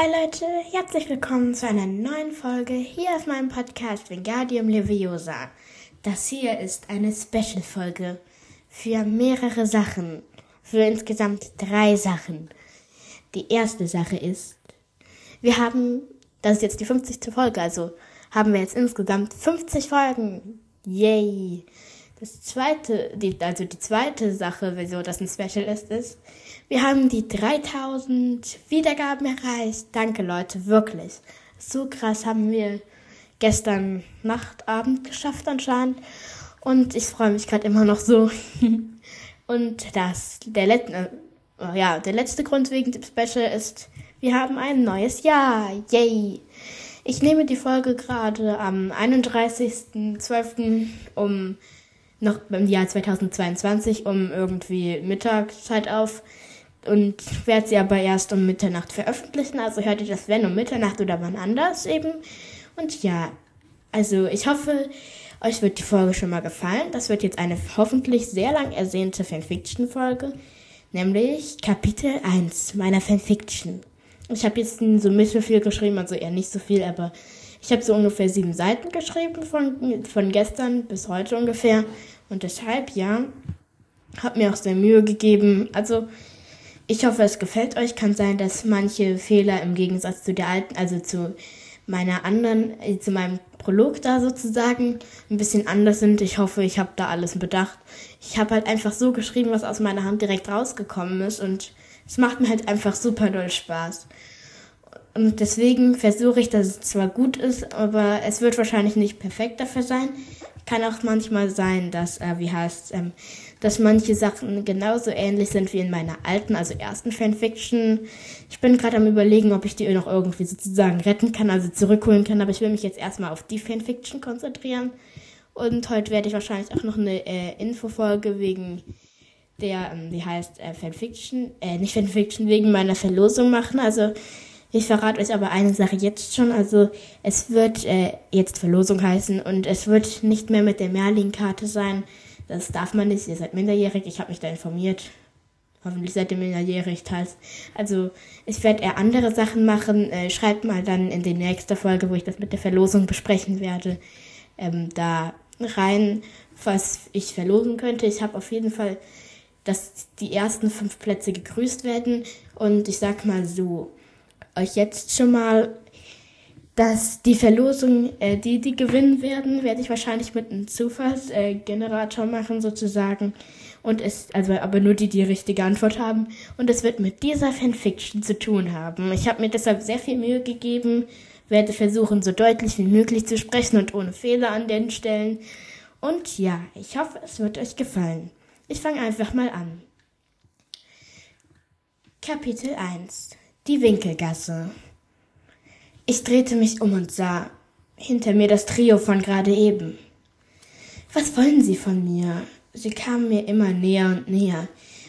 Hi Leute, herzlich willkommen zu einer neuen Folge hier auf meinem Podcast Wingardium Leviosa. Das hier ist eine Special-Folge für mehrere Sachen, für insgesamt drei Sachen. Die erste Sache ist, wir haben, das ist jetzt die 50. Folge, also haben wir jetzt insgesamt 50 Folgen. Yay! Das zweite, die, also die zweite Sache, wieso das ein Special ist, ist, wir haben die 3000 Wiedergaben erreicht. Danke Leute, wirklich. So krass haben wir gestern Nacht, Abend geschafft anscheinend. Und ich freue mich gerade immer noch so. Und das, der letzte, äh, ja, der letzte Grund wegen dem Special ist, wir haben ein neues Jahr. Yay! Ich nehme die Folge gerade am 31.12. um noch im Jahr 2022 um irgendwie Mittagszeit auf und werde sie aber erst um Mitternacht veröffentlichen. Also hört ihr das, wenn um Mitternacht oder wann anders eben. Und ja, also ich hoffe, euch wird die Folge schon mal gefallen. Das wird jetzt eine hoffentlich sehr lang ersehnte Fanfiction-Folge, nämlich Kapitel 1 meiner Fanfiction. Ich habe jetzt so mittelfiel geschrieben, also eher nicht so viel, aber ich habe so ungefähr sieben Seiten geschrieben von, von gestern bis heute ungefähr. Und deshalb, ja, habe mir auch sehr Mühe gegeben. Also ich hoffe, es gefällt euch. Kann sein, dass manche Fehler im Gegensatz zu der alten, also zu meiner anderen, äh, zu meinem Prolog da sozusagen ein bisschen anders sind. Ich hoffe, ich habe da alles bedacht. Ich habe halt einfach so geschrieben, was aus meiner Hand direkt rausgekommen ist und es macht mir halt einfach super doll Spaß. Und deswegen versuche ich, dass es zwar gut ist, aber es wird wahrscheinlich nicht perfekt dafür sein. Kann auch manchmal sein, dass, äh, wie heißt ähm, dass manche Sachen genauso ähnlich sind wie in meiner alten, also ersten Fanfiction. Ich bin gerade am überlegen, ob ich die noch irgendwie sozusagen retten kann, also zurückholen kann, aber ich will mich jetzt erstmal auf die Fanfiction konzentrieren. Und heute werde ich wahrscheinlich auch noch eine äh, Infofolge wegen der, ähm, die heißt äh, Fanfiction, äh, nicht Fanfiction, wegen meiner Verlosung machen. Also ich verrate euch aber eine Sache jetzt schon. Also es wird äh, jetzt Verlosung heißen und es wird nicht mehr mit der Merlin-Karte sein, das darf man nicht, ihr seid minderjährig, ich habe mich da informiert. Hoffentlich seid ihr minderjährig, teils. Also, ich werde eher andere Sachen machen. Äh, schreibt mal dann in die nächste Folge, wo ich das mit der Verlosung besprechen werde, ähm, da rein, was ich verlosen könnte. Ich habe auf jeden Fall, dass die ersten fünf Plätze gegrüßt werden. Und ich sag mal so, euch jetzt schon mal dass die Verlosung, äh, die die gewinnen werden, werde ich wahrscheinlich mit einem Zufallsgenerator machen sozusagen. Und es, also aber nur die, die richtige Antwort haben. Und es wird mit dieser Fanfiction zu tun haben. Ich habe mir deshalb sehr viel Mühe gegeben, werde versuchen, so deutlich wie möglich zu sprechen und ohne Fehler an den Stellen. Und ja, ich hoffe, es wird euch gefallen. Ich fange einfach mal an. Kapitel 1 Die Winkelgasse ich drehte mich um und sah hinter mir das Trio von gerade eben. Was wollen Sie von mir? Sie kamen mir immer näher und näher.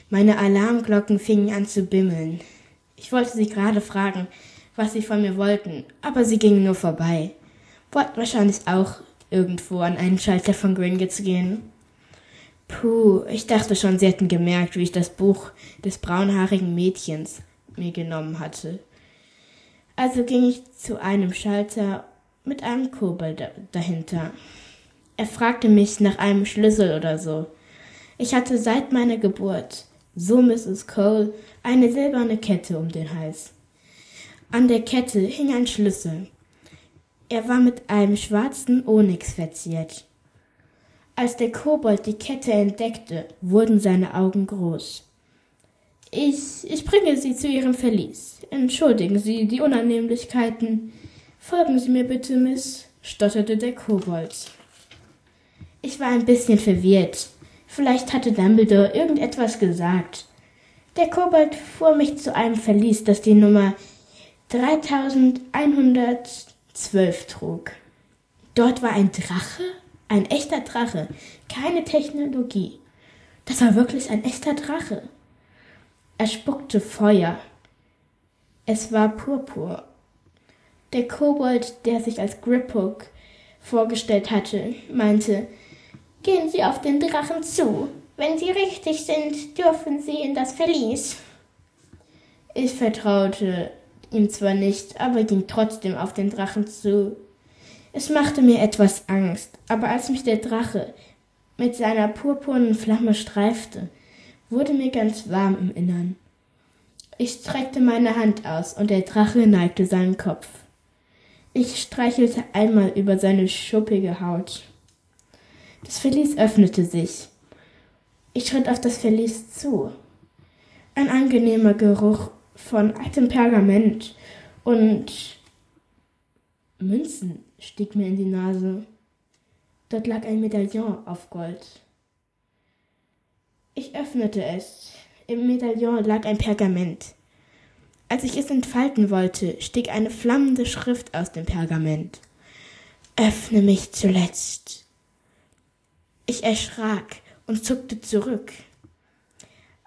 Meine Alarmglocken fingen an zu bimmeln. Ich wollte sie gerade fragen, was sie von mir wollten, aber sie gingen nur vorbei. Wollten wahrscheinlich auch irgendwo an einen Schalter von Gringotts gehen. Puh, ich dachte schon, sie hätten gemerkt, wie ich das Buch des braunhaarigen Mädchens mir genommen hatte. Also ging ich zu einem Schalter mit einem Kobold dahinter. Er fragte mich nach einem Schlüssel oder so. Ich hatte seit meiner Geburt, so Mrs. Cole, eine silberne Kette um den Hals. An der Kette hing ein Schlüssel. Er war mit einem schwarzen Onyx verziert. Als der Kobold die Kette entdeckte, wurden seine Augen groß. Ich, ich bringe Sie zu Ihrem Verlies. Entschuldigen Sie die Unannehmlichkeiten. Folgen Sie mir bitte, Miss, stotterte der Kobold. Ich war ein bisschen verwirrt. Vielleicht hatte Dumbledore irgendetwas gesagt. Der Kobold fuhr mich zu einem Verlies, das die Nummer 3112 trug. Dort war ein Drache, ein echter Drache, keine Technologie. Das war wirklich ein echter Drache. Er spuckte Feuer. Es war Purpur. Der Kobold, der sich als Griphook vorgestellt hatte, meinte, Gehen Sie auf den Drachen zu. Wenn Sie richtig sind, dürfen Sie in das Verlies. Ich vertraute ihm zwar nicht, aber ging trotzdem auf den Drachen zu. Es machte mir etwas Angst, aber als mich der Drache mit seiner purpurnen Flamme streifte, wurde mir ganz warm im Innern. Ich streckte meine Hand aus und der Drache neigte seinen Kopf. Ich streichelte einmal über seine schuppige Haut. Das Verlies öffnete sich. Ich schritt auf das Verlies zu. Ein angenehmer Geruch von altem Pergament und Münzen stieg mir in die Nase. Dort lag ein Medaillon auf Gold. Ich öffnete es. Im Medaillon lag ein Pergament. Als ich es entfalten wollte, stieg eine flammende Schrift aus dem Pergament. Öffne mich zuletzt. Ich erschrak und zuckte zurück.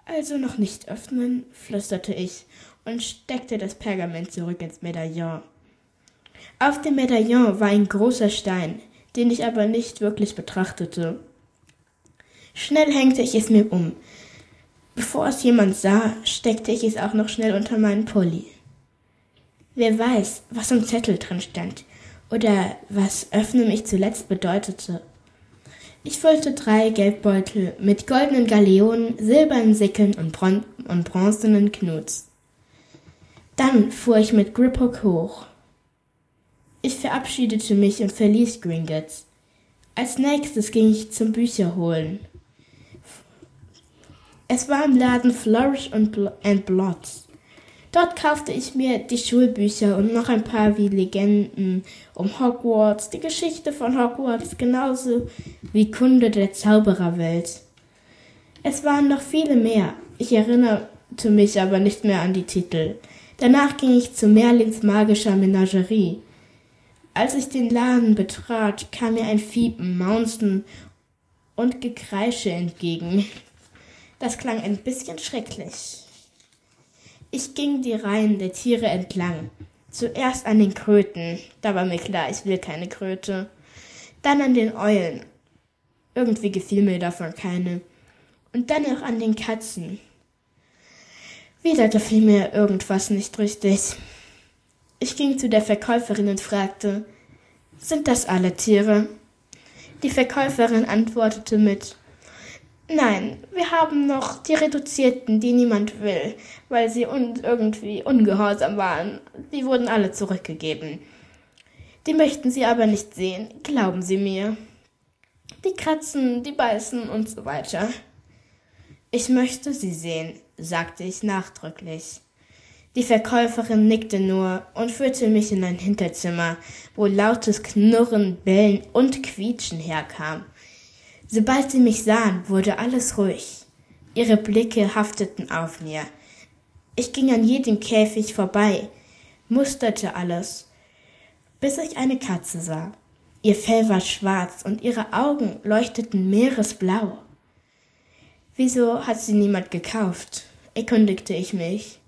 Also noch nicht öffnen, flüsterte ich und steckte das Pergament zurück ins Medaillon. Auf dem Medaillon war ein großer Stein, den ich aber nicht wirklich betrachtete. Schnell hängte ich es mir um. Bevor es jemand sah, steckte ich es auch noch schnell unter meinen Pulli. Wer weiß, was im Zettel drin stand oder was öffne mich zuletzt bedeutete. Ich füllte drei Geldbeutel mit goldenen Galeonen, silbernen Sickeln und, Bron und bronzenen Knuts. Dann fuhr ich mit Griphook hoch. Ich verabschiedete mich und verließ Gringotts. Als nächstes ging ich zum Bücherholen. Es war im Laden Flourish and Blots. Dort kaufte ich mir die Schulbücher und noch ein paar wie Legenden um Hogwarts, die Geschichte von Hogwarts genauso wie Kunde der Zaubererwelt. Es waren noch viele mehr. Ich erinnerte mich aber nicht mehr an die Titel. Danach ging ich zu Merlins magischer Menagerie. Als ich den Laden betrat, kam mir ein Fiepen, Maunzen und Gekreische entgegen. Das klang ein bisschen schrecklich. Ich ging die Reihen der Tiere entlang. Zuerst an den Kröten, da war mir klar, ich will keine Kröte. Dann an den Eulen. Irgendwie gefiel mir davon keine. Und dann auch an den Katzen. Wieder gefiel mir irgendwas nicht richtig. Ich ging zu der Verkäuferin und fragte, sind das alle Tiere? Die Verkäuferin antwortete mit Nein, wir haben noch die Reduzierten, die niemand will, weil sie uns irgendwie ungehorsam waren. Die wurden alle zurückgegeben. Die möchten Sie aber nicht sehen, glauben Sie mir. Die kratzen, die beißen und so weiter. Ich möchte sie sehen, sagte ich nachdrücklich. Die Verkäuferin nickte nur und führte mich in ein Hinterzimmer, wo lautes Knurren, Bellen und Quietschen herkam. Sobald sie mich sahen, wurde alles ruhig. Ihre Blicke hafteten auf mir. Ich ging an jedem Käfig vorbei, musterte alles, bis ich eine Katze sah. Ihr Fell war schwarz und ihre Augen leuchteten meeresblau. Wieso hat sie niemand gekauft? erkundigte ich mich.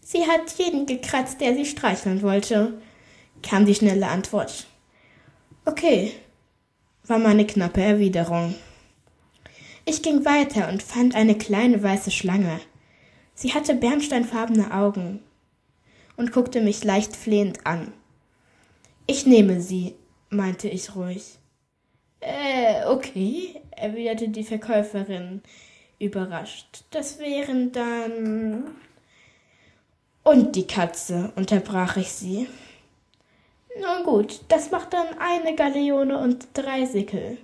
Sie hat jeden gekratzt, der sie streicheln wollte, kam die schnelle Antwort. Okay, war meine knappe Erwiderung. Ich ging weiter und fand eine kleine weiße Schlange. Sie hatte bernsteinfarbene Augen und guckte mich leicht flehend an. Ich nehme sie, meinte ich ruhig. Äh, okay, erwiderte die Verkäuferin überrascht. Das wären dann. Und die Katze, unterbrach ich sie. Nun gut, das macht dann eine Galeone und drei Sickel.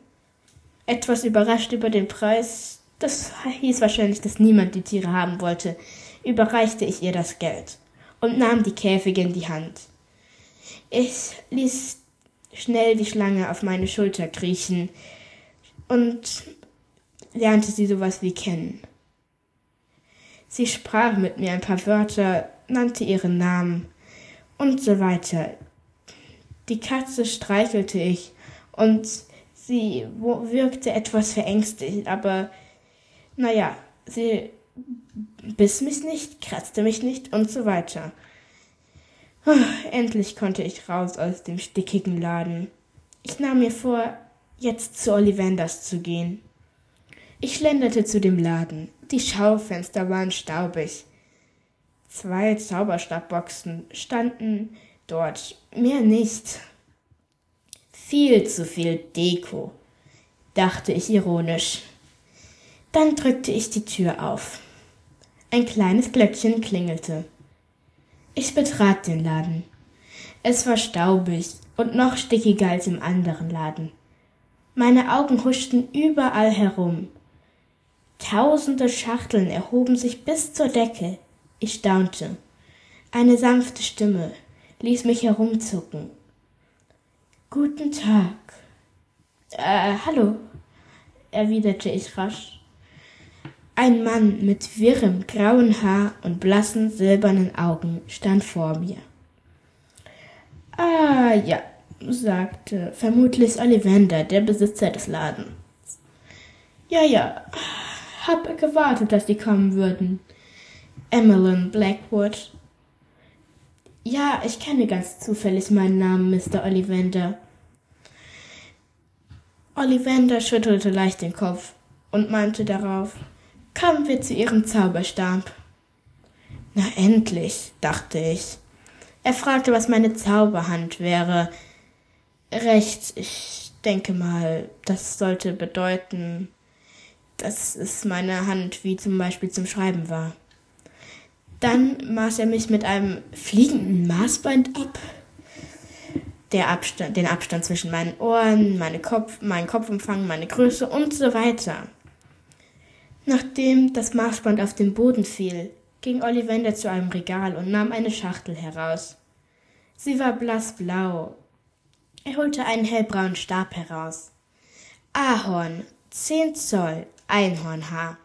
Etwas überrascht über den Preis, das hieß wahrscheinlich, dass niemand die Tiere haben wollte, überreichte ich ihr das Geld und nahm die Käfige in die Hand. Ich ließ schnell die Schlange auf meine Schulter kriechen und lernte sie sowas wie kennen. Sie sprach mit mir ein paar Wörter, nannte ihren Namen und so weiter. Die Katze streichelte ich und sie wirkte etwas verängstigt, aber naja, sie biss mich nicht, kratzte mich nicht und so weiter. Endlich konnte ich raus aus dem stickigen Laden. Ich nahm mir vor, jetzt zu Ollivanders zu gehen. Ich schlenderte zu dem Laden. Die Schaufenster waren staubig. Zwei Zauberstabboxen standen dort, mehr nicht. Viel zu viel Deko, dachte ich ironisch. Dann drückte ich die Tür auf. Ein kleines Glöckchen klingelte. Ich betrat den Laden. Es war staubig und noch stickiger als im anderen Laden. Meine Augen huschten überall herum. Tausende Schachteln erhoben sich bis zur Decke. Ich staunte. Eine sanfte Stimme ließ mich herumzucken. Guten Tag. Äh, hallo, erwiderte ich rasch. Ein Mann mit wirrem grauen Haar und blassen silbernen Augen stand vor mir. Ah ja, sagte vermutlich Ollivander, der Besitzer des Ladens. Ja, ja, hab gewartet, dass Sie kommen würden. Emmeline Blackwood. Ja, ich kenne ganz zufällig meinen Namen, Mr. Ollivander. Ollivander schüttelte leicht den Kopf und meinte darauf, kommen wir zu Ihrem Zauberstab. Na endlich, dachte ich. Er fragte, was meine Zauberhand wäre. Rechts, ich denke mal, das sollte bedeuten, dass es meine Hand wie zum Beispiel zum Schreiben war. Dann maß er mich mit einem fliegenden Maßband ab. Der Abstand, den Abstand zwischen meinen Ohren, meine Kopf, meinen Kopfumfang, meine Größe und so weiter. Nachdem das Maßband auf den Boden fiel, ging Ollivander zu einem Regal und nahm eine Schachtel heraus. Sie war blassblau. Er holte einen hellbraunen Stab heraus. Ahorn, zehn Zoll, Einhornhaar,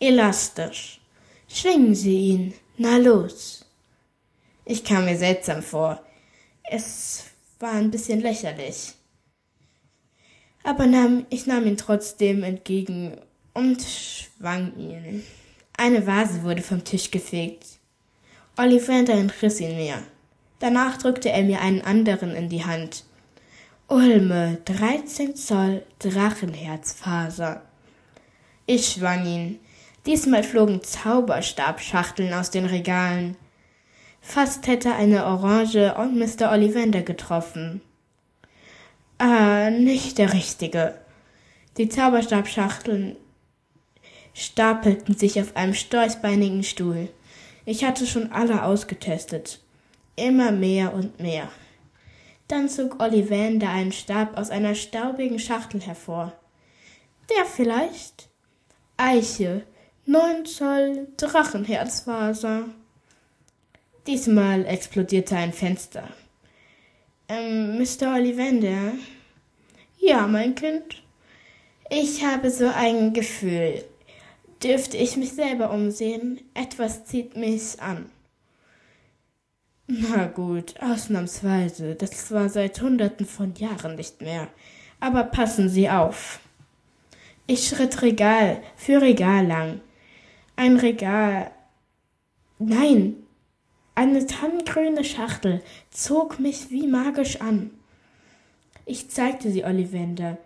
elastisch. Schwingen Sie ihn, na los. Ich kam mir seltsam vor. Es war ein bisschen lächerlich. Aber nahm, ich nahm ihn trotzdem entgegen und schwang ihn. Eine Vase wurde vom Tisch gefegt. Ollivander entriss ihn mir. Danach drückte er mir einen anderen in die Hand. Ulme, 13 Zoll Drachenherzfaser. Ich schwang ihn. Diesmal flogen Zauberstabschachteln aus den Regalen. Fast hätte eine Orange und Mr. Ollivander getroffen. Ah, nicht der richtige. Die Zauberstabschachteln stapelten sich auf einem storchbeinigen Stuhl. Ich hatte schon alle ausgetestet. Immer mehr und mehr. Dann zog Ollivander einen Stab aus einer staubigen Schachtel hervor. Der vielleicht? Eiche, neun Zoll Drachenherzfaser. Diesmal explodierte ein Fenster. Ähm, Mr. Ollivander? Ja, mein Kind. Ich habe so ein Gefühl. Dürfte ich mich selber umsehen? Etwas zieht mich an. Na gut, ausnahmsweise. Das war seit Hunderten von Jahren nicht mehr. Aber passen Sie auf. Ich schritt Regal für Regal lang. Ein Regal. Nein, eine tannengrüne Schachtel zog mich wie magisch an. Ich zeigte sie Ollivander.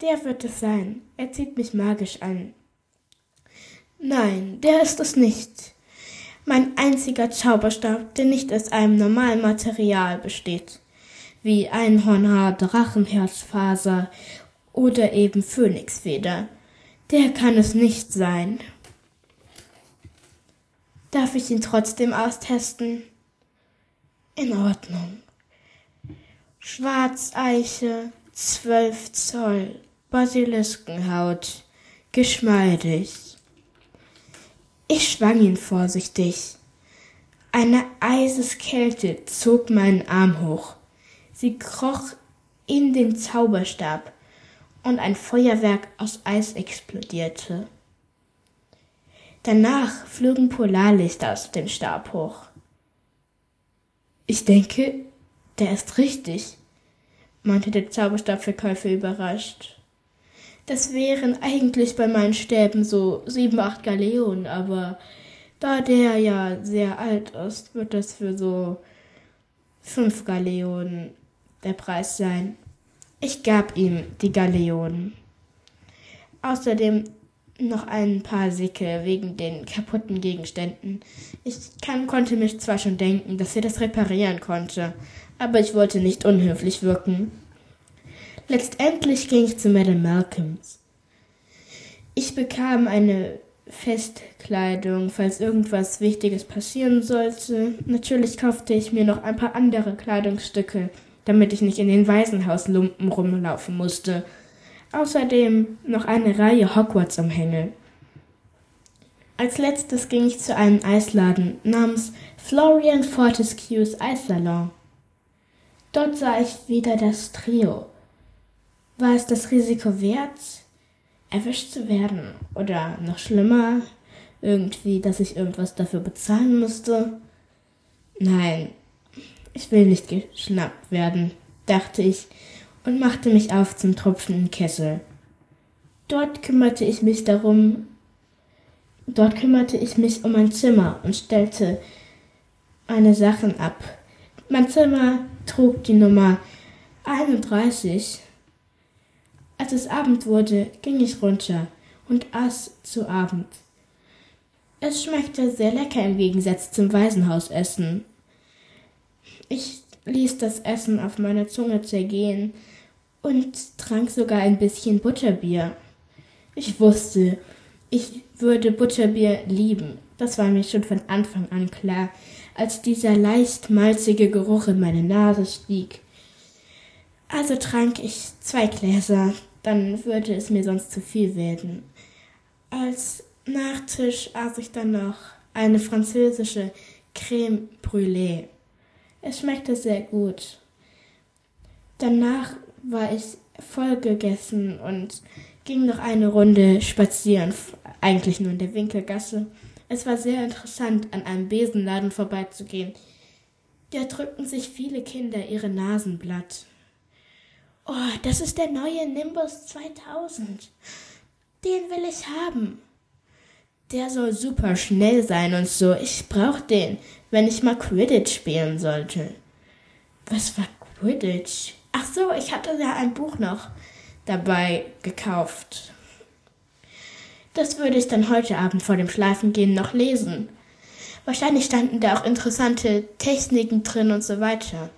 Der wird es sein. Er zieht mich magisch an. Nein, der ist es nicht mein einziger Zauberstab, der nicht aus einem normalen Material besteht, wie Einhornhaar, Drachenherzfaser oder eben Phönixfeder. Der kann es nicht sein. Darf ich ihn trotzdem austesten? In Ordnung. Schwarzeiche, zwölf Zoll, Basiliskenhaut, geschmeidig. Ich schwang ihn vorsichtig. Eine Eiseskälte zog meinen Arm hoch. Sie kroch in den Zauberstab und ein Feuerwerk aus Eis explodierte. Danach flogen Polarlichter aus dem Stab hoch. Ich denke, der ist richtig, meinte der Zauberstabverkäufer überrascht. Das wären eigentlich bei meinen Stäben so sieben, acht Galeonen, aber da der ja sehr alt ist, wird das für so fünf Galeonen der Preis sein. Ich gab ihm die Galeonen. Außerdem noch ein paar Sicke wegen den kaputten Gegenständen. Ich kann, konnte mich zwar schon denken, dass sie das reparieren konnte, aber ich wollte nicht unhöflich wirken. Letztendlich ging ich zu Madame Malcolms. Ich bekam eine Festkleidung, falls irgendwas Wichtiges passieren sollte. Natürlich kaufte ich mir noch ein paar andere Kleidungsstücke, damit ich nicht in den Waisenhauslumpen rumlaufen musste. Außerdem noch eine Reihe Hogwarts-Umhänge. Als letztes ging ich zu einem Eisladen namens Florian Fortescues Eissalon. Dort sah ich wieder das Trio. War es das Risiko wert, erwischt zu werden? Oder noch schlimmer, irgendwie, dass ich irgendwas dafür bezahlen musste? Nein, ich will nicht geschnappt werden, dachte ich und machte mich auf zum tropfenden Kessel. Dort kümmerte ich mich darum, dort kümmerte ich mich um mein Zimmer und stellte meine Sachen ab. Mein Zimmer trug die Nummer 31. Als es Abend wurde, ging ich runter und aß zu Abend. Es schmeckte sehr lecker im Gegensatz zum Waisenhausessen. Ich ließ das Essen auf meiner Zunge zergehen und trank sogar ein bisschen Butterbier. Ich wusste, ich würde Butterbier lieben. Das war mir schon von Anfang an klar, als dieser leicht malzige Geruch in meine Nase stieg. Also trank ich zwei Gläser, dann würde es mir sonst zu viel werden. Als Nachtisch aß ich dann noch eine französische Creme Brûlée. Es schmeckte sehr gut. Danach war ich voll gegessen und ging noch eine Runde spazieren, eigentlich nur in der Winkelgasse. Es war sehr interessant, an einem Besenladen vorbeizugehen. Da drückten sich viele Kinder ihre Nasen blatt. Oh, das ist der neue Nimbus 2000. Den will ich haben. Der soll super schnell sein und so. Ich brauch den, wenn ich mal Quidditch spielen sollte. Was war Quidditch? Ach so, ich hatte ja ein Buch noch dabei gekauft. Das würde ich dann heute Abend vor dem Schlafengehen noch lesen. Wahrscheinlich standen da auch interessante Techniken drin und so weiter.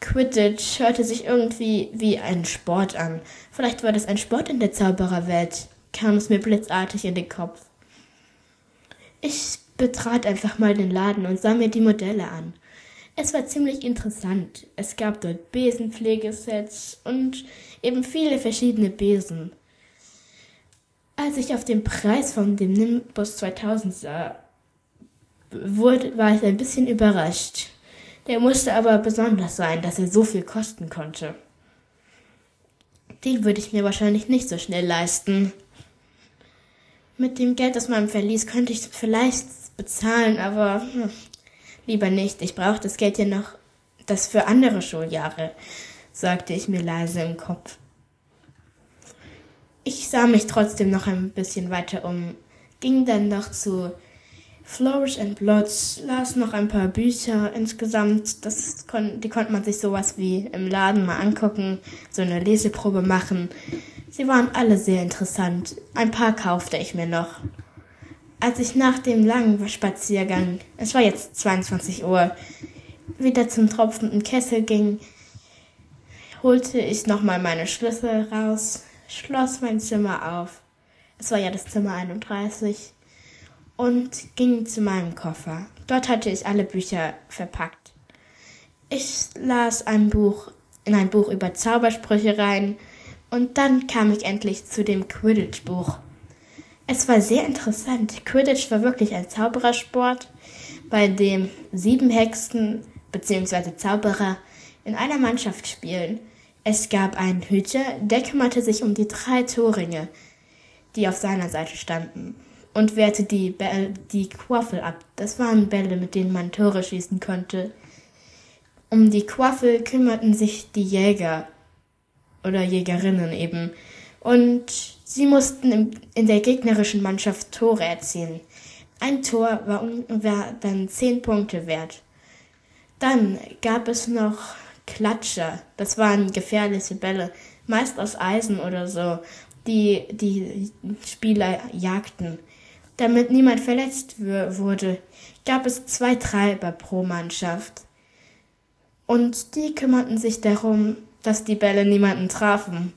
Quidditch hörte sich irgendwie wie ein Sport an. Vielleicht war das ein Sport in der Zaubererwelt, kam es mir blitzartig in den Kopf. Ich betrat einfach mal den Laden und sah mir die Modelle an. Es war ziemlich interessant. Es gab dort Besenpflegesets und eben viele verschiedene Besen. Als ich auf den Preis von dem Nimbus 2000 sah, wurde, war ich ein bisschen überrascht. Der musste aber besonders sein, dass er so viel kosten konnte. Den würde ich mir wahrscheinlich nicht so schnell leisten. Mit dem Geld aus meinem Verlies könnte ich vielleicht bezahlen, aber hm, Lieber nicht, ich brauche das Geld ja noch das für andere Schuljahre, sagte ich mir leise im Kopf. Ich sah mich trotzdem noch ein bisschen weiter um, ging dann noch zu Flourish and Blots, las noch ein paar Bücher insgesamt. Das kon die konnte man sich sowas wie im Laden mal angucken, so eine Leseprobe machen. Sie waren alle sehr interessant. Ein paar kaufte ich mir noch. Als ich nach dem langen Spaziergang, es war jetzt 22 Uhr, wieder zum tropfenden Kessel ging, holte ich nochmal meine Schlüssel raus, schloss mein Zimmer auf, es war ja das Zimmer 31, und ging zu meinem Koffer. Dort hatte ich alle Bücher verpackt. Ich las ein Buch, in ein Buch über Zaubersprüche rein, und dann kam ich endlich zu dem Quidditch-Buch. Es war sehr interessant. Quidditch war wirklich ein Zauberersport, bei dem sieben Hexen bzw. Zauberer in einer Mannschaft spielen. Es gab einen Hüter, der kümmerte sich um die drei Torringe, die auf seiner Seite standen, und wehrte die, Bälle, die Quaffel ab. Das waren Bälle, mit denen man Tore schießen konnte. Um die Quaffel kümmerten sich die Jäger oder Jägerinnen eben. Und Sie mussten in der gegnerischen Mannschaft Tore erzielen. Ein Tor war, war dann zehn Punkte wert. Dann gab es noch Klatscher. Das waren gefährliche Bälle, meist aus Eisen oder so. die die Spieler jagten. Damit niemand verletzt wurde, gab es zwei Treiber pro Mannschaft. Und die kümmerten sich darum, dass die Bälle niemanden trafen.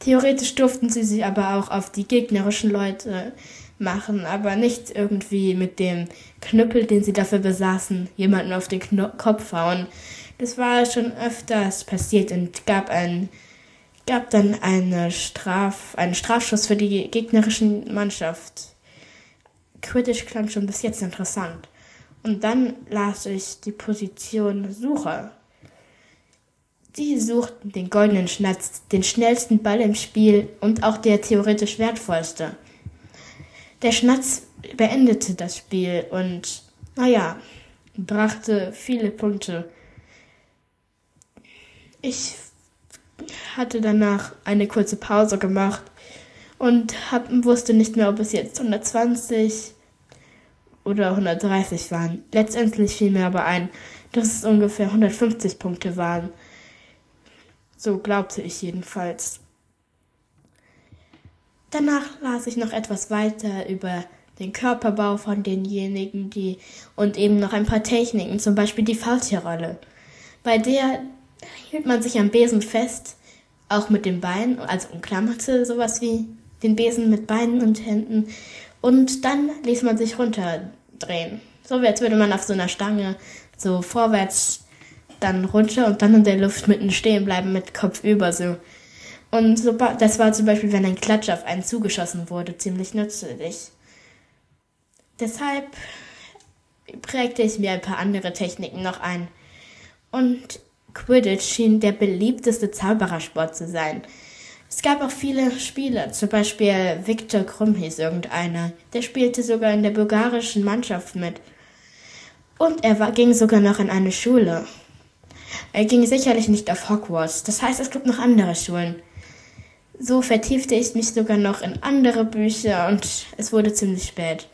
Theoretisch durften sie sich aber auch auf die gegnerischen Leute machen, aber nicht irgendwie mit dem Knüppel, den sie dafür besaßen, jemanden auf den Kno Kopf hauen. Das war schon öfters passiert und gab ein gab dann eine Straf, einen Strafschuss für die gegnerischen Mannschaft. Quidditch klang schon bis jetzt interessant. Und dann las ich die Position Sucher. Sie suchten den goldenen Schnatz, den schnellsten Ball im Spiel und auch der theoretisch wertvollste. Der Schnatz beendete das Spiel und, naja, brachte viele Punkte. Ich hatte danach eine kurze Pause gemacht und hab, wusste nicht mehr, ob es jetzt 120 oder 130 waren. Letztendlich fiel mir aber ein, dass es ungefähr 150 Punkte waren. So glaubte ich jedenfalls. Danach las ich noch etwas weiter über den Körperbau von denjenigen, die und eben noch ein paar Techniken, zum Beispiel die Falltierrolle. Bei der hielt man sich am Besen fest, auch mit den Beinen, also umklammerte sowas wie den Besen mit Beinen und Händen und dann ließ man sich runterdrehen. So wie als würde man auf so einer Stange so vorwärts dann runter und dann in der Luft mitten stehen bleiben mit Kopf über so. Und so, das war zum Beispiel, wenn ein Klatsch auf einen zugeschossen wurde, ziemlich nützlich. Deshalb prägte ich mir ein paar andere Techniken noch ein. Und Quidditch schien der beliebteste Zauberersport zu sein. Es gab auch viele Spieler, zum Beispiel Viktor Krumm hieß irgendeiner. Der spielte sogar in der bulgarischen Mannschaft mit. Und er war, ging sogar noch in eine Schule. Er ging sicherlich nicht auf Hogwarts, das heißt, es gibt noch andere Schulen. So vertiefte ich mich sogar noch in andere Bücher und es wurde ziemlich spät.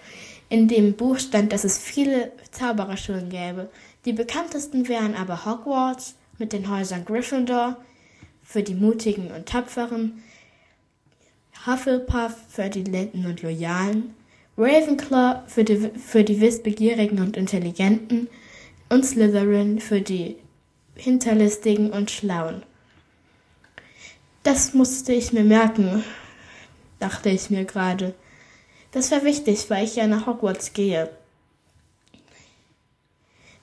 In dem Buch stand, dass es viele Zaubererschulen gäbe. Die bekanntesten wären aber Hogwarts mit den Häusern Gryffindor für die Mutigen und Tapferen, Hufflepuff für die Netten und Loyalen, Ravenclaw für die, für die Wissbegierigen und Intelligenten und Slytherin für die Hinterlistigen und Schlauen. Das musste ich mir merken, dachte ich mir gerade. Das war wichtig, weil ich ja nach Hogwarts gehe.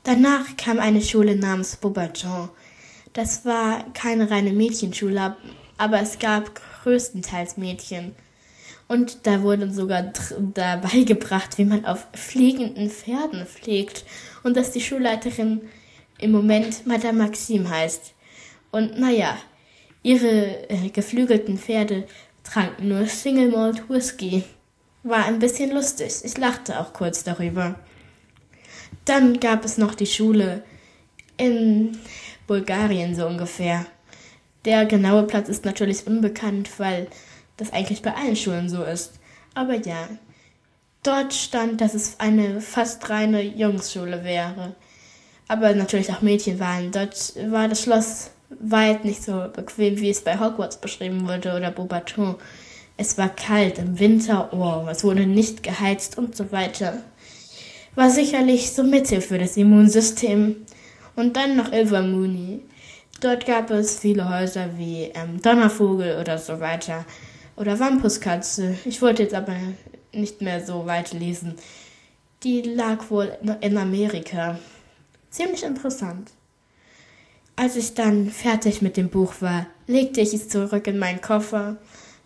Danach kam eine Schule namens Beaubaton. Das war keine reine Mädchenschule, aber es gab größtenteils Mädchen. Und da wurde sogar dabei gebracht, wie man auf fliegenden Pferden fliegt und dass die Schulleiterin im Moment Madame Maxime heißt. Und naja, Ihre äh, geflügelten Pferde tranken nur Single Malt Whisky. War ein bisschen lustig. Ich lachte auch kurz darüber. Dann gab es noch die Schule in Bulgarien so ungefähr. Der genaue Platz ist natürlich unbekannt, weil das eigentlich bei allen Schulen so ist. Aber ja, dort stand, dass es eine fast reine Jungsschule wäre. Aber natürlich auch Mädchen waren. Dort war das Schloss weit nicht so bequem, wie es bei Hogwarts beschrieben wurde oder Beaubaton. Es war kalt im Winter, oh, es wurde nicht geheizt und so weiter. War sicherlich so Mittel für das Immunsystem. Und dann noch Ilvermuni. Dort gab es viele Häuser wie ähm, Donnervogel oder so weiter. Oder Wampuskatze. Ich wollte jetzt aber nicht mehr so weit lesen. Die lag wohl in Amerika. Ziemlich interessant. Als ich dann fertig mit dem Buch war, legte ich es zurück in meinen Koffer,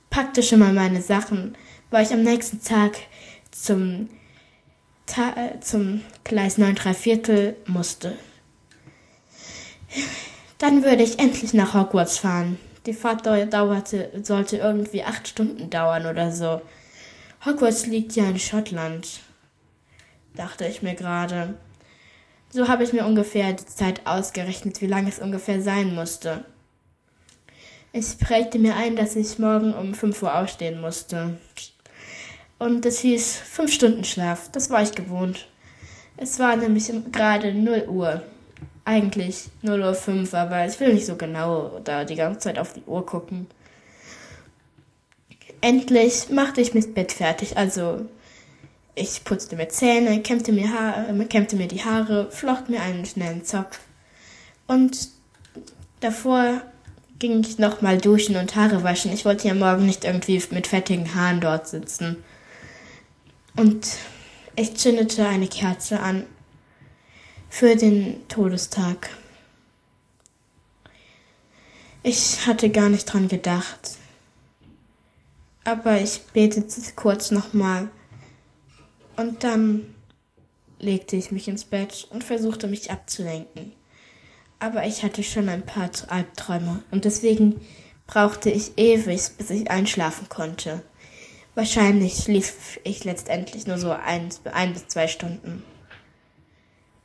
packte schon mal meine Sachen, weil ich am nächsten Tag zum, Ta zum Gleis 9 3 Viertel musste. Dann würde ich endlich nach Hogwarts fahren. Die Fahrt dauerte, sollte irgendwie acht Stunden dauern oder so. Hogwarts liegt ja in Schottland, dachte ich mir gerade. So habe ich mir ungefähr die Zeit ausgerechnet, wie lange es ungefähr sein musste. Ich prägte mir ein, dass ich morgen um 5 Uhr aufstehen musste. Und es hieß 5 Stunden Schlaf. Das war ich gewohnt. Es war nämlich gerade 0 Uhr. Eigentlich 0 Uhr 5, aber ich will nicht so genau da die ganze Zeit auf die Uhr gucken. endlich machte ich mich Bett fertig. Also ich putzte mir Zähne, kämmte mir, Haare, kämmte mir die Haare, flocht mir einen schnellen Zopf. Und davor ging ich nochmal duschen und Haare waschen. Ich wollte ja morgen nicht irgendwie mit fettigen Haaren dort sitzen. Und ich zündete eine Kerze an für den Todestag. Ich hatte gar nicht dran gedacht. Aber ich betete kurz nochmal. Und dann legte ich mich ins Bett und versuchte mich abzulenken. Aber ich hatte schon ein paar Albträume und deswegen brauchte ich ewig, bis ich einschlafen konnte. Wahrscheinlich schlief ich letztendlich nur so ein, ein bis zwei Stunden.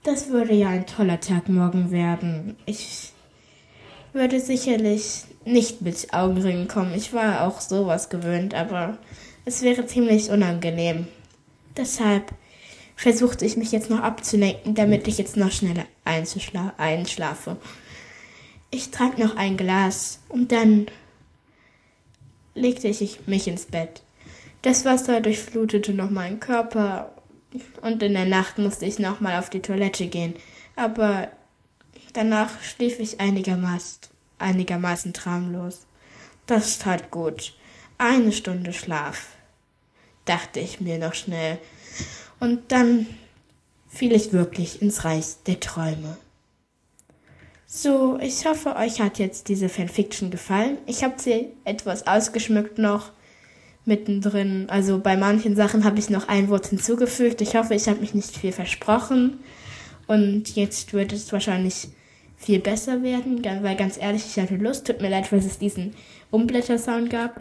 Das würde ja ein toller Tag morgen werden. Ich würde sicherlich nicht mit Augenringen kommen. Ich war auch sowas gewöhnt, aber es wäre ziemlich unangenehm. Deshalb versuchte ich mich jetzt noch abzulenken, damit ich jetzt noch schneller einschlafe. Ich trank noch ein Glas und dann legte ich mich ins Bett. Das Wasser durchflutete noch meinen Körper und in der Nacht musste ich nochmal auf die Toilette gehen. Aber danach schlief ich einigermaßen, einigermaßen traumlos. Das tat gut. Eine Stunde Schlaf, dachte ich mir noch schnell. Und dann fiel ich wirklich ins Reich der Träume. So, ich hoffe, euch hat jetzt diese Fanfiction gefallen. Ich habe sie etwas ausgeschmückt noch mittendrin. Also bei manchen Sachen habe ich noch ein Wort hinzugefügt. Ich hoffe, ich habe mich nicht viel versprochen. Und jetzt wird es wahrscheinlich viel besser werden, weil ganz ehrlich, ich hatte Lust. Tut mir leid, weil es diesen Umblätter-Sound gab.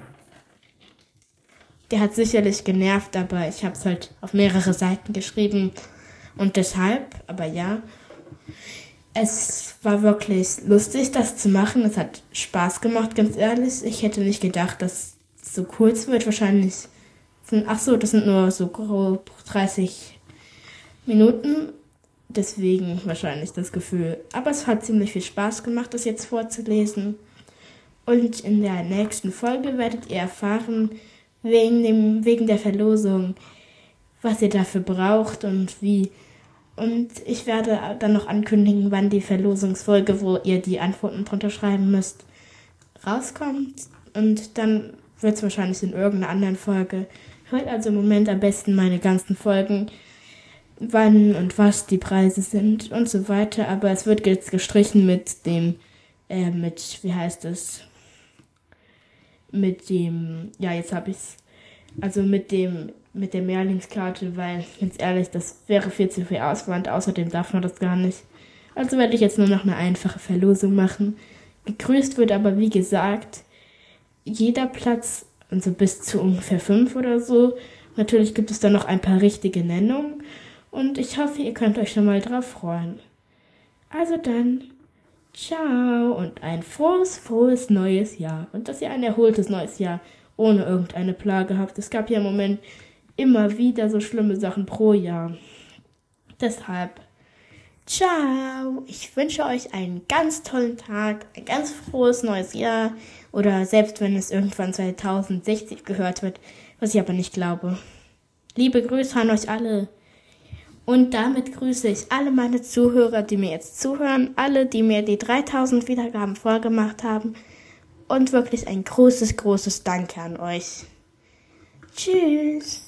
Der hat sicherlich genervt, aber ich habe es halt auf mehrere Seiten geschrieben. Und deshalb, aber ja, es war wirklich lustig, das zu machen. Es hat Spaß gemacht, ganz ehrlich. Ich hätte nicht gedacht, dass so kurz wird. Wahrscheinlich sind, ach so, das sind nur so grob 30 Minuten. Deswegen wahrscheinlich das Gefühl. Aber es hat ziemlich viel Spaß gemacht, das jetzt vorzulesen. Und in der nächsten Folge werdet ihr erfahren, wegen, dem, wegen der Verlosung, was ihr dafür braucht und wie. Und ich werde dann noch ankündigen, wann die Verlosungsfolge, wo ihr die Antworten drunter schreiben müsst, rauskommt. Und dann wird es wahrscheinlich in irgendeiner anderen Folge. Hört also im Moment am besten meine ganzen Folgen, wann und was die Preise sind und so weiter. Aber es wird jetzt gestrichen mit dem, äh, mit, wie heißt es? Mit dem, ja, jetzt habe ich es, also mit dem, mit der Mehrlingskarte, weil, ganz ehrlich, das wäre viel zu viel Auswand. Außerdem darf man das gar nicht. Also werde ich jetzt nur noch eine einfache Verlosung machen. Gegrüßt wird aber, wie gesagt, jeder Platz, also bis zu ungefähr fünf oder so. Natürlich gibt es dann noch ein paar richtige Nennungen und ich hoffe, ihr könnt euch schon mal drauf freuen. Also dann, ciao und ein frohes, frohes neues Jahr und dass ihr ein erholtes neues Jahr ohne irgendeine Plage habt. Es gab ja im Moment immer wieder so schlimme Sachen pro Jahr. Deshalb, ciao. Ich wünsche euch einen ganz tollen Tag, ein ganz frohes neues Jahr. Oder selbst wenn es irgendwann 2060 gehört wird, was ich aber nicht glaube. Liebe Grüße an euch alle. Und damit grüße ich alle meine Zuhörer, die mir jetzt zuhören, alle, die mir die 3000 Wiedergaben vorgemacht haben. Und wirklich ein großes, großes Danke an euch. Tschüss.